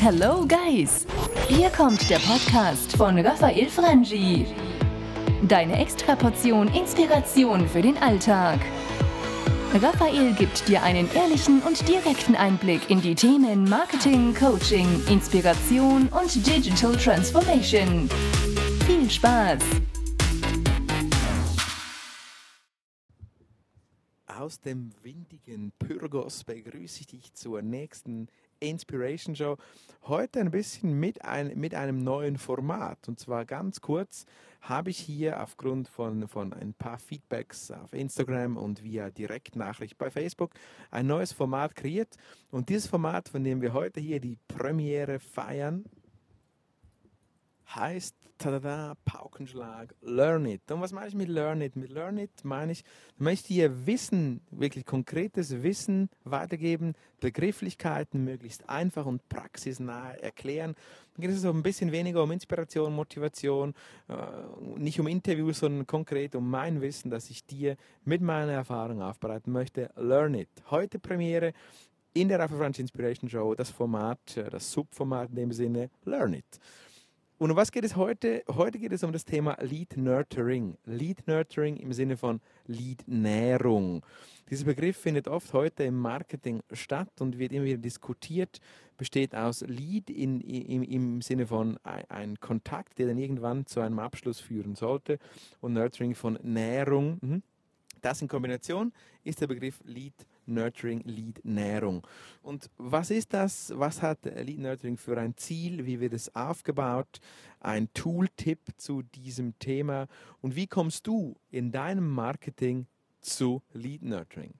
Hello Guys! Hier kommt der Podcast von Raphael Frangi. Deine Extraportion Inspiration für den Alltag. Raphael gibt dir einen ehrlichen und direkten Einblick in die Themen Marketing, Coaching, Inspiration und Digital Transformation. Viel Spaß! Aus dem windigen Pyrgos begrüße ich dich zur nächsten Inspiration Show. Heute ein bisschen mit, ein, mit einem neuen Format. Und zwar ganz kurz habe ich hier aufgrund von, von ein paar Feedbacks auf Instagram und via Direktnachricht bei Facebook ein neues Format kreiert. Und dieses Format, von dem wir heute hier die Premiere feiern, heißt tada, Paukenschlag, Learn It. Und was meine ich mit Learn It? Mit Learn It meine ich, möchte dir Wissen, wirklich konkretes Wissen weitergeben, Begrifflichkeiten möglichst einfach und praxisnah erklären. Dann geht es so ein bisschen weniger um Inspiration, Motivation, äh, nicht um Interviews, sondern konkret um mein Wissen, das ich dir mit meiner Erfahrung aufbereiten möchte. Learn It. Heute Premiere in der Alpha French Inspiration Show, das Format, äh, das Subformat in dem Sinne, Learn It. Und um was geht es heute? Heute geht es um das Thema Lead Nurturing. Lead Nurturing im Sinne von Lead Nährung. Dieser Begriff findet oft heute im Marketing statt und wird immer wieder diskutiert. Besteht aus Lead in, im, im Sinne von ein, ein, Kontakt, der dann irgendwann zu einem Abschluss führen sollte und Nurturing von Nährung. Mhm. Das in Kombination ist der Begriff Lead Nurturing. Nurturing Lead Nährung. Und was ist das? Was hat Lead Nurturing für ein Ziel? Wie wird es aufgebaut? Ein Tooltip zu diesem Thema. Und wie kommst du in deinem Marketing zu Lead Nurturing?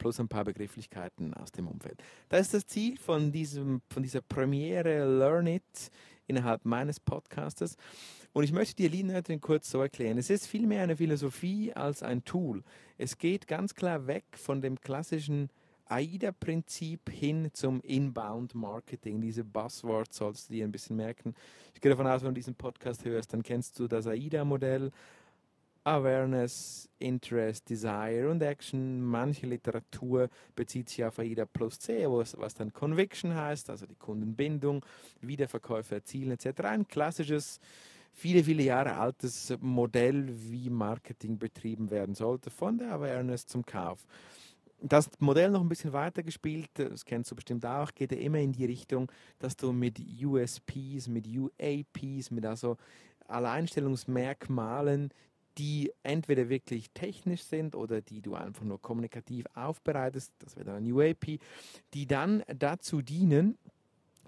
plus ein paar Begrifflichkeiten aus dem Umfeld. Das ist das Ziel von, diesem, von dieser Premiere Learn It innerhalb meines Podcastes. Und ich möchte dir Lean Nurturing kurz so erklären. Es ist vielmehr eine Philosophie als ein Tool. Es geht ganz klar weg von dem klassischen AIDA-Prinzip hin zum Inbound-Marketing. Diese Buzzwords sollst du dir ein bisschen merken. Ich gehe davon aus, wenn du diesen Podcast hörst, dann kennst du das AIDA-Modell. Awareness, Interest, Desire und Action. Manche Literatur bezieht sich auf AIDA plus C, was dann Conviction heißt, also die Kundenbindung, Wiederverkäufe erzielen etc. Ein klassisches viele, viele Jahre altes Modell, wie Marketing betrieben werden sollte, von der Awareness zum Kauf. Das Modell noch ein bisschen weiter gespielt, das kennst du bestimmt auch, geht ja immer in die Richtung, dass du mit USPs, mit UAPs, mit also Alleinstellungsmerkmalen, die entweder wirklich technisch sind oder die du einfach nur kommunikativ aufbereitest, das wäre dann ein UAP, die dann dazu dienen,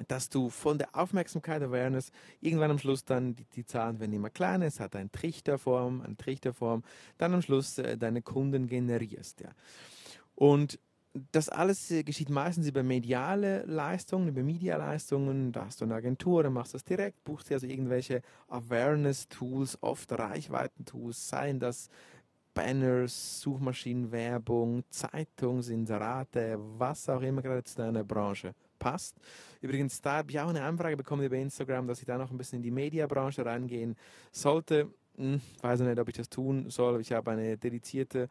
dass du von der Aufmerksamkeit, Awareness, irgendwann am Schluss dann, die, die Zahlen werden immer kleiner, es hat eine Trichterform, eine Trichterform, dann am Schluss äh, deine Kunden generierst. Ja. Und das alles äh, geschieht meistens über mediale Leistungen, über Medialeistungen. Da hast du eine Agentur, dann machst du das direkt, buchst dir also irgendwelche Awareness-Tools, oft Reichweiten-Tools, seien das Banners, Suchmaschinenwerbung, Zeitungsinserate, was auch immer gerade zu deiner Branche passt. Übrigens, da habe ich auch eine Anfrage bekommen über Instagram, dass ich da noch ein bisschen in die Mediabranche reingehen sollte. Hm, weiß nicht, ob ich das tun soll. Ich habe eine dedizierte,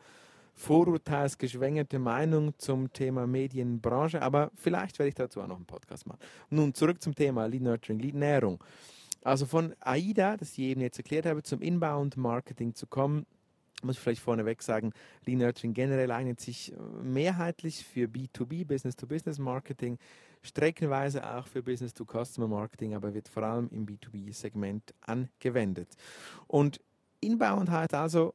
vorurteilsgeschwängerte Meinung zum Thema Medienbranche, aber vielleicht werde ich dazu auch noch einen Podcast machen. Nun zurück zum Thema Lead Nurturing, Lead Nährung. Also von AIDA, das ich eben jetzt erklärt habe, zum Inbound Marketing zu kommen, muss ich vielleicht vorneweg sagen, Lean Nurturing generell eignet sich äh, mehrheitlich für B2B, Business-to-Business-Marketing, streckenweise auch für Business-to-Customer-Marketing, aber wird vor allem im B2B-Segment angewendet. Und Inbound heißt also,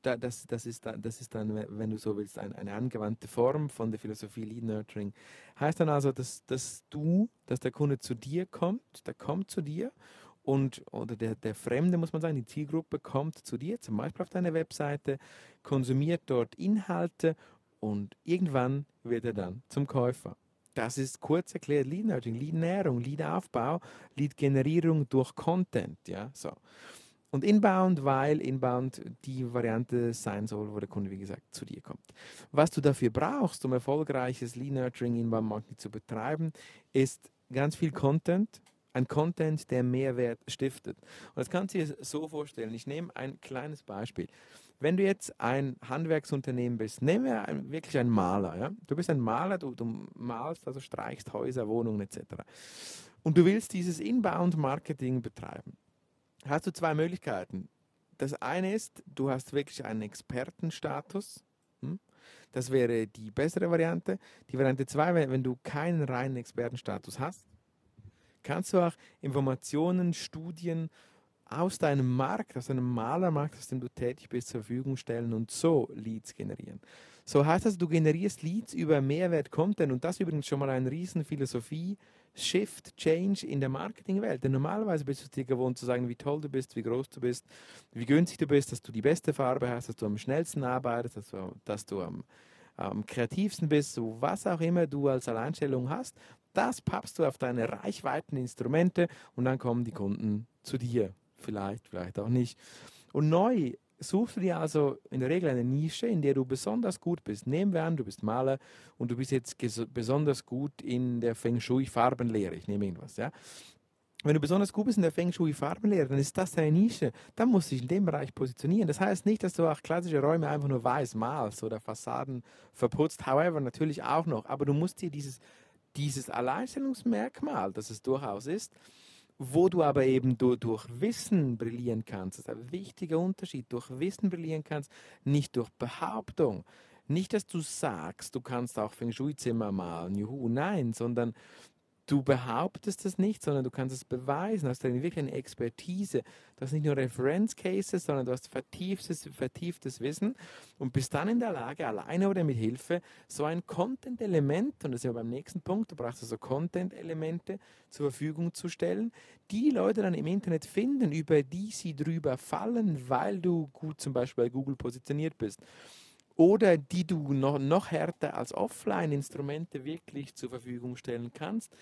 das, das, ist, das ist dann, wenn du so willst, eine, eine angewandte Form von der Philosophie Lead Nurturing. Heißt dann also, dass, dass du, dass der Kunde zu dir kommt, der kommt zu dir und oder der, der Fremde, muss man sagen, die Zielgruppe kommt zu dir, zum Beispiel auf deine Webseite, konsumiert dort Inhalte und irgendwann wird er dann zum Käufer. Das ist kurz erklärt Lead Nurturing, Lead Nährung, Lead Aufbau, Lead Generierung durch Content, ja, so. Und Inbound, weil Inbound die Variante sein soll, wo der Kunde, wie gesagt, zu dir kommt. Was du dafür brauchst, um erfolgreiches Lead Nurturing Inbound Marketing zu betreiben, ist ganz viel Content, ein Content, der Mehrwert stiftet. Und das kannst du dir so vorstellen. Ich nehme ein kleines Beispiel. Wenn du jetzt ein Handwerksunternehmen bist, nehmen wir ein, wirklich einen Maler. Ja? Du bist ein Maler, du, du malst, also streichst Häuser, Wohnungen etc. und du willst dieses Inbound-Marketing betreiben, hast du zwei Möglichkeiten. Das eine ist, du hast wirklich einen Expertenstatus. Hm? Das wäre die bessere Variante. Die Variante 2 wäre, wenn du keinen reinen Expertenstatus hast, kannst du auch Informationen, Studien aus deinem Markt, aus einem Malermarkt, aus dem du tätig bist, zur Verfügung stellen und so Leads generieren. So heißt das, du generierst Leads über Mehrwert-Content und das ist übrigens schon mal ein riesen Philosophie, Shift, Change in der Marketingwelt. Denn normalerweise bist du dir gewohnt zu sagen, wie toll du bist, wie groß du bist, wie günstig du bist, dass du die beste Farbe hast, dass du am schnellsten arbeitest, dass du, dass du am, am kreativsten bist, so was auch immer du als Alleinstellung hast. Das pappst du auf deine reichweiten Instrumente und dann kommen die Kunden zu dir. Vielleicht, vielleicht auch nicht. Und neu suchst du dir also in der Regel eine Nische, in der du besonders gut bist. Nehmen wir an, du bist Maler und du bist jetzt besonders gut in der Feng Shui Farbenlehre. Ich nehme irgendwas, ja. Wenn du besonders gut bist in der Feng Shui Farbenlehre, dann ist das deine Nische. Dann musst du dich in dem Bereich positionieren. Das heißt nicht, dass du auch klassische Räume einfach nur weiß malst oder Fassaden verputzt. However, natürlich auch noch. Aber du musst dir dieses, dieses Alleinstellungsmerkmal, das es durchaus ist, wo du aber eben durch, durch Wissen brillieren kannst. Das ist ein wichtiger Unterschied. Durch Wissen brillieren kannst, nicht durch Behauptung. Nicht, dass du sagst, du kannst auch Feng Shui-Zimmer malen, juhu, nein, sondern du behauptest es nicht, sondern du kannst es beweisen. Hast eine wirklich eine Expertise. Du hast nicht nur Referenzcases, sondern du hast vertieftes, vertieftes Wissen und bist dann in der Lage, alleine oder mit Hilfe, so ein Content-Element, und das ist ja beim nächsten Punkt, du brauchst also Content-Elemente zur Verfügung zu stellen, die Leute dann im Internet finden, über die sie drüber fallen, weil du gut zum Beispiel bei Google positioniert bist oder die du noch, noch härter als Offline-Instrumente wirklich zur Verfügung stellen kannst,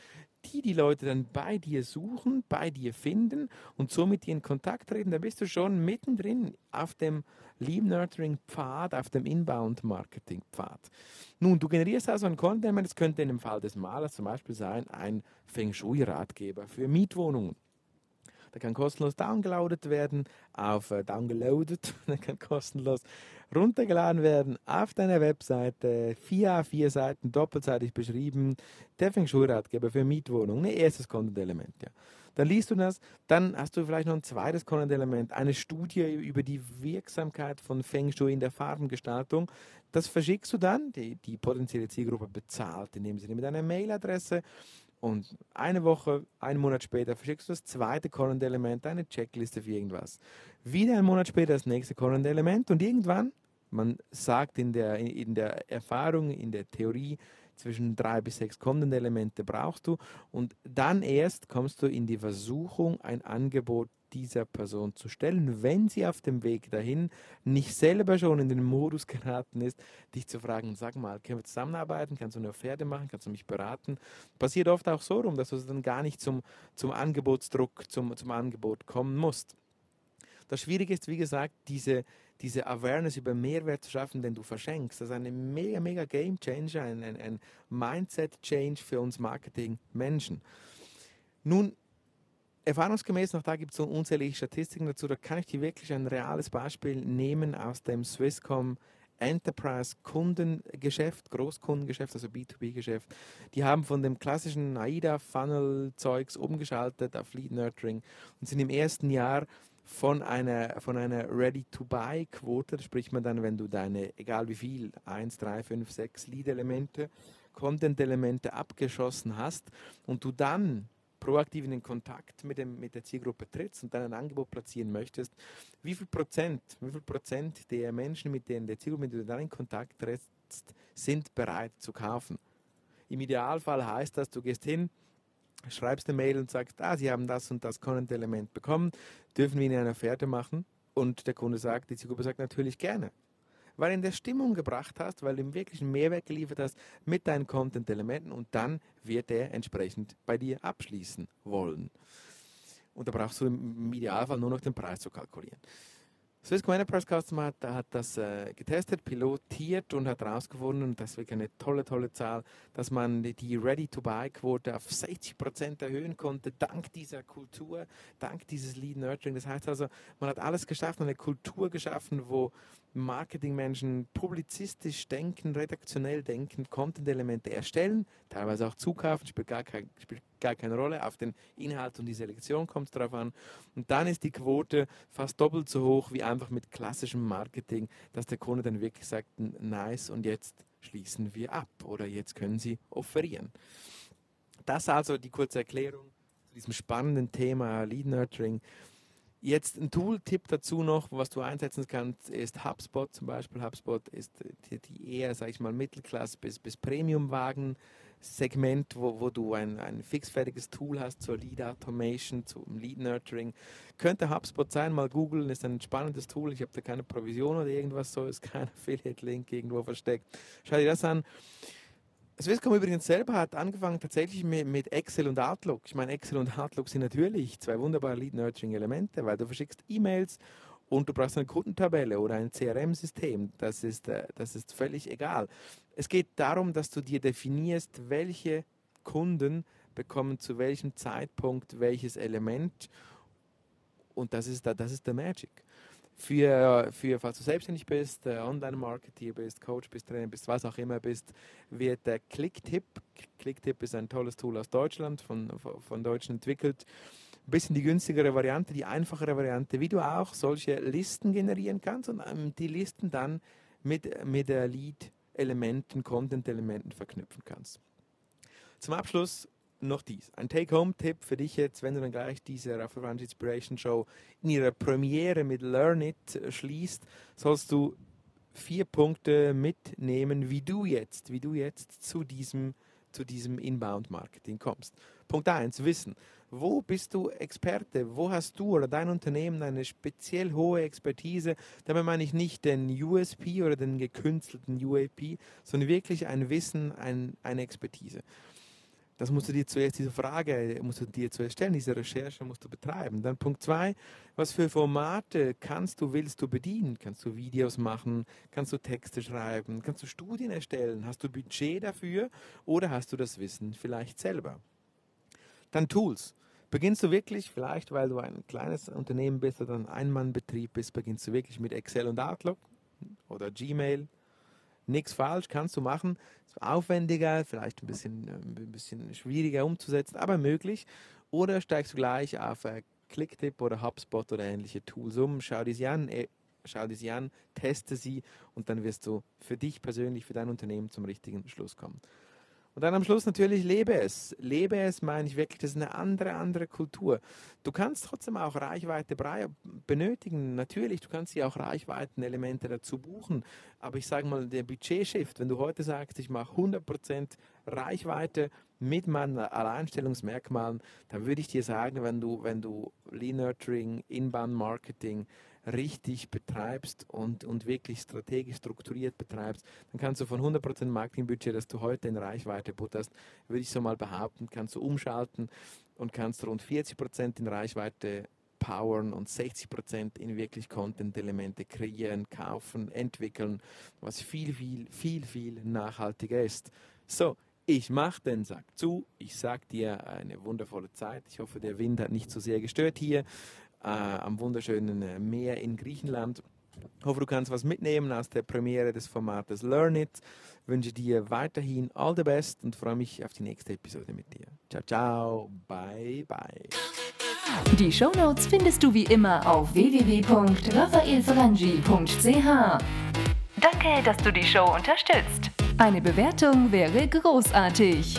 die die Leute dann bei dir suchen, bei dir finden und so mit dir in Kontakt treten, da bist du schon mittendrin auf dem Lead Nurturing Pfad, auf dem Inbound Marketing Pfad. Nun, du generierst also ein Content, das könnte in dem Fall des Malers zum Beispiel sein, ein Feng Shui Ratgeber für Mietwohnungen. Der kann kostenlos downgeloadet werden, auf äh, downgeloadet, der kann kostenlos runtergeladen werden auf deiner Webseite, vier vier Seiten doppelseitig beschrieben, der Feng Shui-Ratgeber für Mietwohnungen, ein erstes Content-Element. Ja. Dann liest du das, dann hast du vielleicht noch ein zweites Content-Element, eine Studie über die Wirksamkeit von Feng Shui in der Farbengestaltung. Das verschickst du dann, die, die potenzielle Zielgruppe bezahlt, in dem Sinne mit einer Mailadresse und eine Woche, einen Monat später verschickst du das zweite Content-Element, eine Checkliste für irgendwas. Wieder einen Monat später das nächste Content-Element und irgendwann, man sagt in der, in der Erfahrung, in der Theorie, zwischen drei bis sechs Content-Elemente brauchst du und dann erst kommst du in die Versuchung, ein Angebot dieser Person zu stellen, wenn sie auf dem Weg dahin nicht selber schon in den Modus geraten ist, dich zu fragen, sag mal, können wir zusammenarbeiten, kannst du eine Offerte machen, kannst du mich beraten? Passiert oft auch so rum, dass du dann gar nicht zum, zum Angebotsdruck, zum, zum Angebot kommen musst. Das Schwierige ist, wie gesagt, diese, diese Awareness über Mehrwert zu schaffen, den du verschenkst. Das ist ein mega, mega Game Changer, ein, ein, ein Mindset-Change für uns Marketing-Menschen. Nun, erfahrungsgemäß, noch da gibt es unzählige Statistiken dazu, da kann ich dir wirklich ein reales Beispiel nehmen aus dem Swisscom Enterprise Kundengeschäft, Großkundengeschäft, also B2B-Geschäft. Die haben von dem klassischen AIDA Funnel Zeugs umgeschaltet auf Lead Nurturing und sind im ersten Jahr von einer, von einer Ready-to-Buy-Quote, spricht man dann, wenn du deine, egal wie viel, 1, 3, 5, 6 Lead-Elemente, Content-Elemente abgeschossen hast und du dann proaktiv in den Kontakt mit, dem, mit der Zielgruppe trittst und dann ein Angebot platzieren möchtest, wie viel Prozent, wie viel Prozent der Menschen, mit denen der Zielgruppe, mit denen du dann in Kontakt trittst, sind bereit zu kaufen? Im Idealfall heißt das, du gehst hin, schreibst eine Mail und sagst, ah, Sie haben das und das Content-Element bekommen, dürfen wir Ihnen eine Offerte machen? Und der Kunde sagt, die Zielgruppe sagt natürlich gerne weil du in der Stimmung gebracht hast, weil du ihm wirklich einen Mehrwert geliefert hast mit deinen Content-Elementen und dann wird er entsprechend bei dir abschließen wollen. Und da brauchst du im Idealfall nur noch den Preis zu kalkulieren. Swisscom Enterprise Customer hat, hat das äh, getestet, pilotiert und hat herausgefunden, und das ist wirklich eine tolle, tolle Zahl, dass man die Ready-to-Buy-Quote auf 60% erhöhen konnte, dank dieser Kultur, dank dieses Lead Nurturing. Das heißt also, man hat alles geschafft, eine Kultur geschaffen, wo Marketingmenschen publizistisch denken, redaktionell denken, Content-Elemente erstellen, teilweise auch zukaufen, spielt gar, kein, spielt gar keine Rolle. Auf den Inhalt und die Selektion kommt es drauf an. Und dann ist die Quote fast doppelt so hoch wie einfach mit klassischem Marketing, dass der Kunde dann wirklich sagt, nice und jetzt schließen wir ab oder jetzt können Sie offerieren. Das also die kurze Erklärung zu diesem spannenden Thema Lead Nurturing. Jetzt ein Tool-Tipp dazu noch, was du einsetzen kannst, ist HubSpot zum Beispiel. HubSpot ist die, eher, sage ich mal, Mittelklasse bis, bis Premium-Wagen. Segment, wo, wo du ein, ein fixfertiges Tool hast zur Lead Automation, zum Lead Nurturing. Könnte HubSpot sein, mal googeln, ist ein spannendes Tool. Ich habe da keine Provision oder irgendwas so, ist kein Affiliate-Link irgendwo versteckt. Schau dir das an. Swisscom übrigens selber hat angefangen tatsächlich mit, Excel und Outlook. Ich meine, Excel und Outlook sind natürlich zwei wunderbare Lead-Nurturing-Elemente, weil du verschickst E-Mails und du brauchst eine Kundentabelle oder ein CRM-System. Das ist, äh, das ist völlig egal. Es geht darum, dass du dir definierst, welche Kunden bekommen zu welchem Zeitpunkt welches Element und das ist, das ist der Magic für, für falls du selbstständig bist, äh, Online-Marketer bist, Coach bist, Trainer bist, was auch immer bist, wird der Clicktip, Clicktip ist ein tolles Tool aus Deutschland, von, von Deutschen entwickelt, ein bisschen die günstigere Variante, die einfachere Variante, wie du auch solche Listen generieren kannst und ähm, die Listen dann mit, mit Lead-Elementen, Content-Elementen verknüpfen kannst. Zum Abschluss noch dies. Ein Take-Home-Tipp für dich jetzt, wenn du dann gleich diese Raffarange Inspiration Show in ihrer Premiere mit Learn It äh, schließt, sollst du vier Punkte mitnehmen, wie du jetzt, wie du jetzt zu diesem, zu diesem Inbound-Marketing kommst. Punkt 1, Wissen. Wo bist du Experte? Wo hast du oder dein Unternehmen eine speziell hohe Expertise? Dabei meine ich nicht den USP oder den gekünstelten UAP, sondern wirklich ein Wissen, ein, eine Expertise. Das musst du dir zuerst, diese Frage musst du dir zuerst stellen, diese Recherche musst du betreiben. Dann Punkt zwei, was für Formate kannst du, willst du bedienen? Kannst du Videos machen? Kannst du Texte schreiben? Kannst du Studien erstellen? Hast du Budget dafür? Oder hast du das Wissen vielleicht selber? Dann Tools. Beginnst du wirklich, vielleicht weil du ein kleines Unternehmen bist oder ein Einmannbetrieb bist, beginnst du wirklich mit Excel und Outlook oder Gmail nichts falsch, kannst du machen. Ist aufwendiger, vielleicht ein bisschen, äh, ein bisschen schwieriger umzusetzen, aber möglich. Oder steigst du gleich auf äh, Clicktip oder HubSpot oder ähnliche Tools um, schau dir sie an, äh, schau dir sie an, teste sie und dann wirst du für dich persönlich, für dein Unternehmen zum richtigen Schluss kommen. Und dann am Schluss natürlich lebe es. Lebe es meine ich wirklich, das ist eine andere, andere Kultur. Du kannst trotzdem auch Reichweite benötigen. Natürlich, du kannst dir auch Reichweitenelemente dazu buchen. Aber ich sage mal, der Budget-Shift, wenn du heute sagst, ich mache 100% Reichweite mit meinen Alleinstellungsmerkmalen, dann würde ich dir sagen, wenn du, wenn du Lean Nurturing, Inbound Marketing, richtig betreibst und, und wirklich strategisch strukturiert betreibst, dann kannst du von 100% Marketingbudget, das du heute in Reichweite butterst, würde ich so mal behaupten, kannst du umschalten und kannst rund 40% in Reichweite powern und 60% in wirklich Content-Elemente kreieren, kaufen, entwickeln, was viel, viel, viel, viel nachhaltiger ist. So, ich mache den Sack zu. Ich sage dir eine wundervolle Zeit. Ich hoffe, der Wind hat nicht so sehr gestört hier äh, am wunderschönen äh, Meer in Griechenland. Ich hoffe, du kannst was mitnehmen aus der Premiere des Formates Learn It. Ich wünsche dir weiterhin all the best und freue mich auf die nächste Episode mit dir. Ciao, ciao, bye, bye. Die Shownotes findest du wie immer auf www.raphaelfrangi.ch. Danke, dass du die Show unterstützt. Eine Bewertung wäre großartig.